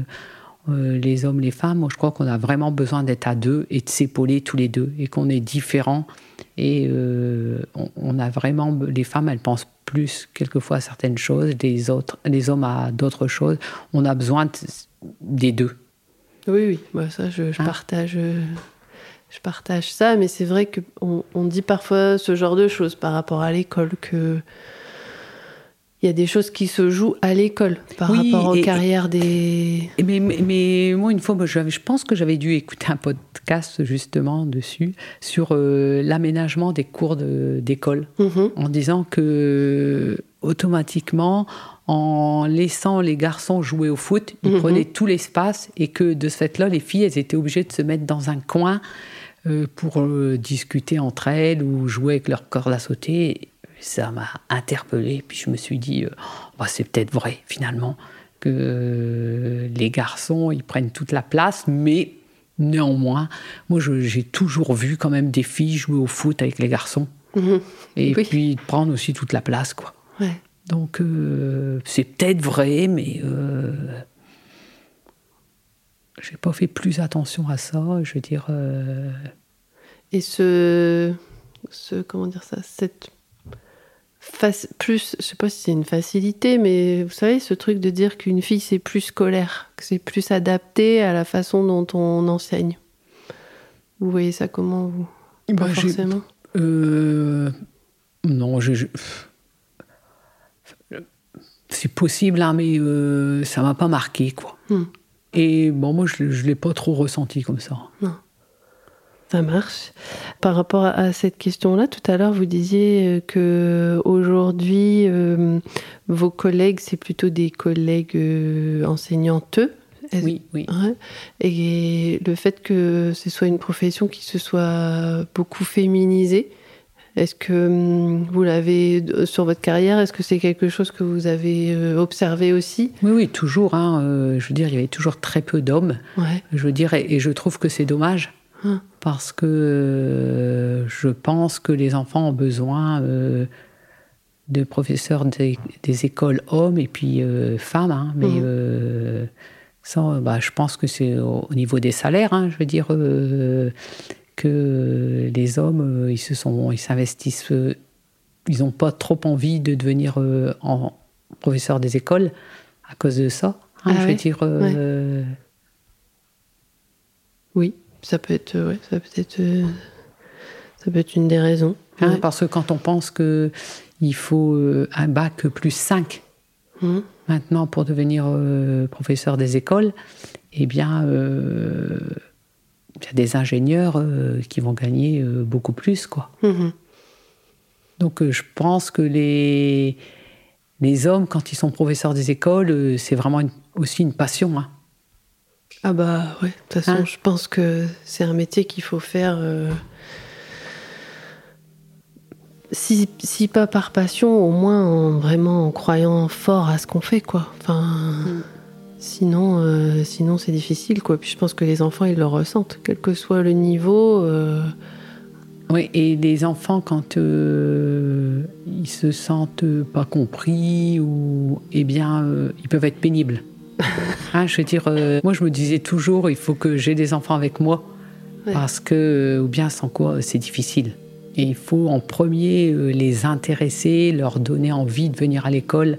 euh, les hommes, les femmes, moi, je crois qu'on a vraiment besoin d'être à deux et de s'épauler tous les deux, et qu'on est différents. Et euh, on, on a vraiment, les femmes, elles pensent plus quelquefois à certaines choses, les autres, les hommes à d'autres choses. On a besoin de- des deux. Oui, oui, bah, ça, je, je Hein? partage, euh, je partage ça, mais c'est vrai qu'on on dit parfois ce genre de choses par rapport à l'école, que il y a des choses qui se jouent à l'école par Oui, rapport aux et- carrières des. Mais, mais, mais moi, une fois, moi, je pense que j'avais dû écouter un podcast justement dessus, sur euh, l'aménagement des cours de- d'école, Mhm. en disant que automatiquement, en laissant les garçons jouer au foot, ils Mhm. prenaient tout l'espace et que de ce fait-là, les filles, elles étaient obligées de se mettre dans un coin euh, pour euh, discuter entre elles ou jouer avec leur corde à sauter. Ça m'a interpellé. Puis je me suis dit, euh, bah, c'est peut-être vrai finalement que euh, les garçons, ils prennent toute la place, mais néanmoins, moi, j'ai toujours vu quand même des filles jouer au foot avec les garçons. Mhm. Et Oui. puis prendre aussi toute la place, quoi. Ouais. Donc, euh, c'est peut-être vrai, mais euh, j'ai pas fait plus attention à ça. Je veux dire, euh, Et ce, ce, comment dire ça, cette plus, je sais pas si c'est une facilité, mais vous savez, ce truc de dire qu'une fille c'est plus scolaire, que c'est plus adapté à la façon dont on enseigne. Vous voyez ça comment vous? Bah, forcément. euh, non, je, c'est possible, hein, mais euh, ça m'a pas marqué, quoi. Hmm. Et bon, moi, je, je l'ai pas trop ressenti comme ça. Ça marche. Par rapport à- cette question-là, tout à l'heure, vous disiez euh, que aujourd'hui, euh, vos collègues, c'est plutôt des collègues euh, enseignantes. Est-ce- Oui, oui. Ouais. Et le fait que ce soit une profession qui se soit beaucoup féminisée, est-ce que hum, vous l'avez euh, sur votre carrière Est-ce que c'est quelque chose que vous avez observé aussi? Oui, oui, toujours. hein, euh, je veux dire, il y avait toujours très peu d'hommes. Ouais. Je veux dire, et, et je trouve que c'est dommage. Hum. Parce que euh, je pense que les enfants ont besoin euh, de professeurs des, des écoles hommes et puis euh, femmes. hein, mais euh, ça, bah, je pense que c'est au, au niveau des salaires. hein, je veux dire que les hommes, ils se sont, ils s'investissent. ils n'ont pas trop envie de devenir en professeur des écoles à cause de ça. hein, Ah je veux dire. Oui, ça peut être, ouais, ça peut être, euh, ça peut être une des raisons. Hein, Ouais. Parce que quand on pense que il faut euh, un bac plus 5 Mhm. maintenant pour devenir euh, professeur des écoles, eh bien, euh, il y a des ingénieurs euh, qui vont gagner euh, beaucoup plus, quoi. Mhm. Donc, euh, je pense que les les hommes, quand ils sont professeurs des écoles, euh, c'est vraiment une- aussi une passion. hein. Ah bah ouais, de toute façon, Hein je pense que c'est un métier qu'il faut faire. euh, Si, si pas par passion, au moins en, vraiment en croyant fort à ce qu'on fait, quoi. Enfin, Mm. sinon, euh, sinon c'est difficile, quoi. Puis je pense que les enfants, ils le ressentent, quel que soit le niveau. euh, Oui, et les enfants, quand ils se sentent pas compris, ou, eh bien, ils peuvent être pénibles. Hein, je veux dire, euh, moi, je me disais toujours, il faut que j'ai des enfants avec moi, Ouais. parce que, euh, ou bien sans quoi, c'est difficile. Et il faut en premier euh, les intéresser, leur donner envie de venir à l'école.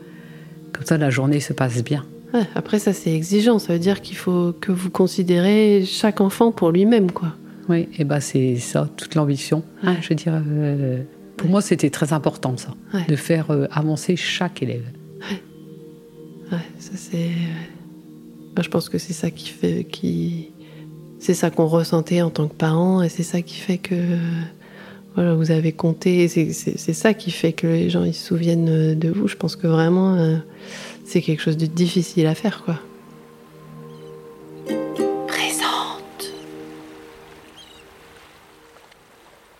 Comme ça, la journée se passe bien. ouais, après, ça, c'est exigeant. Ça veut dire qu'il faut que vous considérez chaque enfant pour lui-même, quoi. Oui, et ben c'est ça, toute l'ambition. Hein, je veux dire, euh, pour moi, c'était très important, ça, de faire avancer chaque élève. Ouais, ça c'est. Moi, je pense que c'est ça qui fait, qui, c'est ça qu'on ressentait en tant que parent, et c'est ça qui fait que, voilà, vous avez compté. C'est, ça qui fait que les gens ils se souviennent de vous. Je pense que vraiment, euh, c'est quelque chose de difficile à faire, quoi. Présente.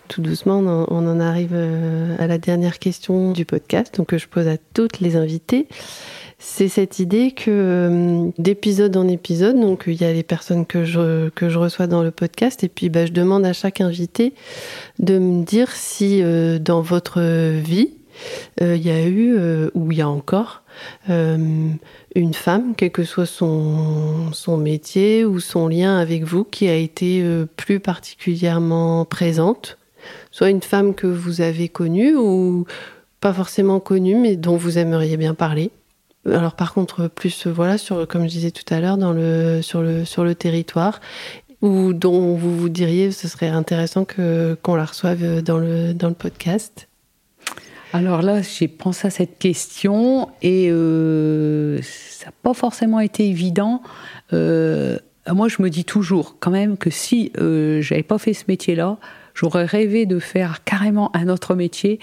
Tout doucement, on en, on en arrive euh, à la dernière question du podcast, donc que je pose à toutes les invités. C'est cette idée que euh, d'épisode en épisode, donc il y a les personnes que je, reçois dans le podcast, et puis bah, je demande à chaque invité de me dire si euh, dans votre vie, euh, il y a eu, ou il y a encore, une femme, quel que soit son, son métier ou son lien avec vous, qui a été plus particulièrement présente soit une femme que vous avez connue ou pas forcément connue, mais dont vous aimeriez bien parler. Alors par contre, plus euh, voilà, sur, comme je disais tout à l'heure, dans le, sur, le, sur le territoire, ou dont vous vous diriez ce serait intéressant que, qu'on la reçoive dans le, dans le podcast. Alors là, j'ai pensé à cette question et euh, ça n'a pas forcément été évident. Euh, moi, je me dis toujours quand même que si euh, j'avais pas fait ce métier-là, j'aurais rêvé de faire carrément un autre métier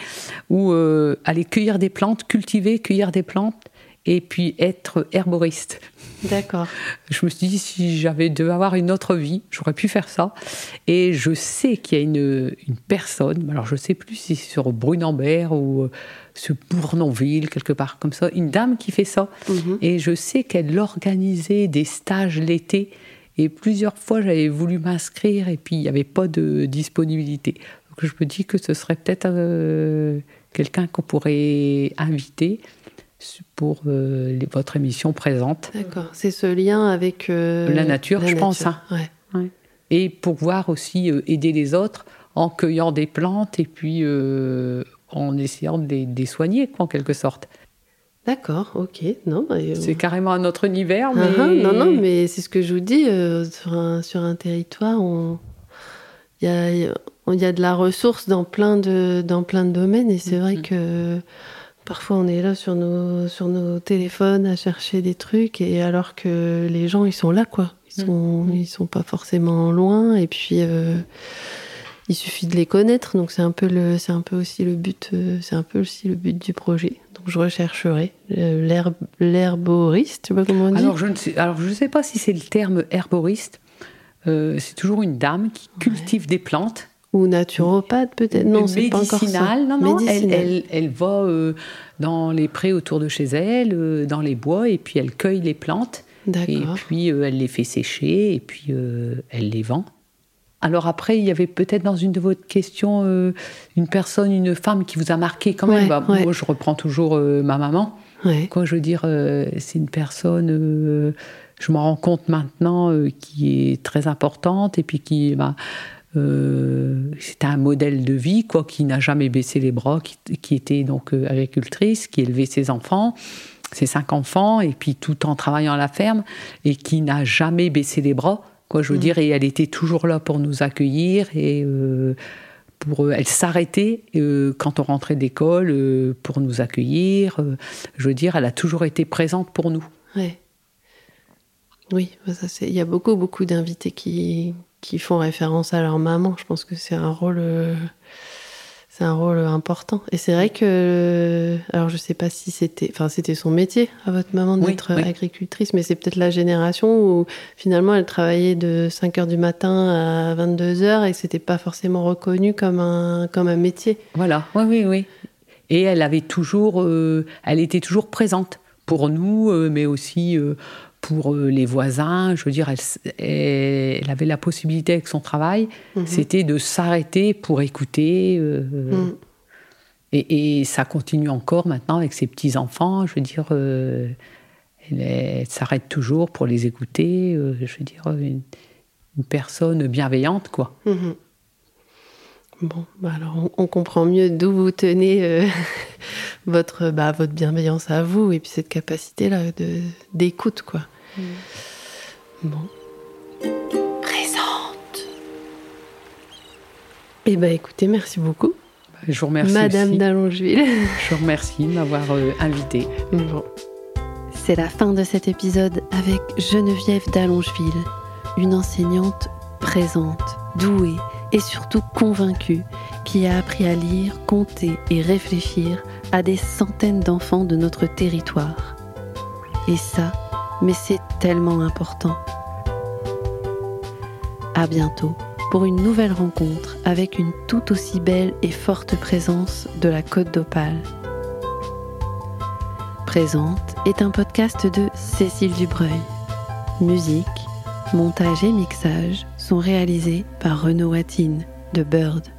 euh, aller cueillir des plantes, cultiver, cueillir des plantes et puis être herboriste. D'accord. Je me suis dit, si j'avais dû avoir une autre vie, j'aurais pu faire ça. Et je sais qu'il y a une, une personne, alors je ne sais plus si c'est sur Brunambert ou euh, sur Bournonville, quelque part comme ça, une dame qui fait ça. Mhm. Et je sais qu'elle organisait des stages l'été. Et plusieurs fois, j'avais voulu m'inscrire et puis il n'y avait pas de disponibilité. Donc je me dis que ce serait peut-être euh, quelqu'un qu'on pourrait inviter pour euh, les- votre émission présente. D'accord. C'est ce lien avec euh, La nature, je pense, hein. Ouais. et pouvoir aussi euh, aider les autres en cueillant des plantes et puis en essayant de les, de les soigner, quoi, en quelque sorte. D'accord, ok. Non, bah, C'est carrément un autre univers, mais... Ah, ah, non, non, mais c'est ce que je vous dis. sur, un, sur un territoire, on- il y a, y a de la ressource dans plein de, dans plein de domaines. Et c'est vrai Mhm. que parfois, on est là sur nos, sur nos téléphones à chercher des trucs, et alors que les gens, ils sont là, quoi. Ils sont, Mhm. ils sont pas forcément loin. Et puis, euh, il suffit de les connaître. Donc, c'est un peu le, c'est un peu aussi le but, euh, c'est un peu aussi le but du projet. Donc, je rechercherai euh, l'herboriste, je sais pas comment on dit? Alors, je ne sais, alors, je sais pas si c'est le terme herboriste. Euh, c'est toujours une dame qui cultive des plantes. Ou naturopathe peut-être Non, c'est pas encore ça. Non, non, elle, elle, elle va euh, dans les prés autour de chez elle, euh, dans les bois, et puis elle cueille les plantes. Et puis euh, elle les fait sécher, et puis elle les vend. Alors après, il y avait peut-être dans une de vos questions une personne, une femme qui vous a marqué quand même. Ouais, Bah, ouais. Moi, je reprends toujours ma maman. Ouais. Quoi, je veux dire, c'est une personne, je m'en rends compte maintenant, qui est très importante et puis qui, bah, c'était un modèle de vie, quoi, qui n'a jamais baissé les bras, qui, qui était donc euh, agricultrice, qui élevait ses enfants, ses cinq enfants, et puis tout en travaillant à la ferme, et qui n'a jamais baissé les bras, quoi, je veux Mhm. dire, et elle était toujours là pour nous accueillir et euh, pour, euh, elle s'arrêtait euh, quand on rentrait d'école euh, pour nous accueillir. euh, je veux dire, elle a toujours été présente pour nous. Ouais. Oui, ça c'est. Il y a beaucoup, beaucoup d'invités qui, qui font référence à leur maman. Je pense que c'est un rôle. euh, C'est un rôle important. Et c'est vrai que, alors je sais pas si c'était, enfin c'était son métier à votre maman d'être agricultrice, mais c'est peut-être la génération où finalement elle travaillait de 5 heures du matin à 22 heures et c'était pas forcément reconnu comme un comme un métier. Voilà, oui, oui, oui. Et elle avait toujours, euh, elle était toujours présente pour nous, euh, mais aussi pour euh, les voisins. Je veux dire, elle, avait la possibilité avec son travail, mhm. c'était de s'arrêter pour écouter. Mhm. et, ça continue encore maintenant avec ses petits-enfants. Je veux dire, elle, s'arrête toujours pour les écouter. je veux dire, une, personne bienveillante, quoi. Mhm. Bon, bah alors on, comprend mieux d'où vous tenez euh, votre, bah, votre bienveillance à vous et puis cette capacité-là de, d'écoute, quoi. Mm. Bon. Présente. Eh bien, écoutez, merci beaucoup. Bah, je vous remercie. Madame d'Allongeville. Je vous remercie de m'avoir euh, invité. Bon. C'est la fin de cet épisode avec Geneviève d'Allongeville, une enseignante présente, douée et surtout convaincue, qui a appris à lire, compter et réfléchir à des centaines d'enfants de notre territoire. Et ça, mais c'est tellement important. À bientôt pour une nouvelle rencontre avec une tout aussi belle et forte présence de la Côte d'Opale. Présente est un podcast de Cécile Dubreuil. Musique, montage et mixage sont réalisés par Renaud Watine de Bird.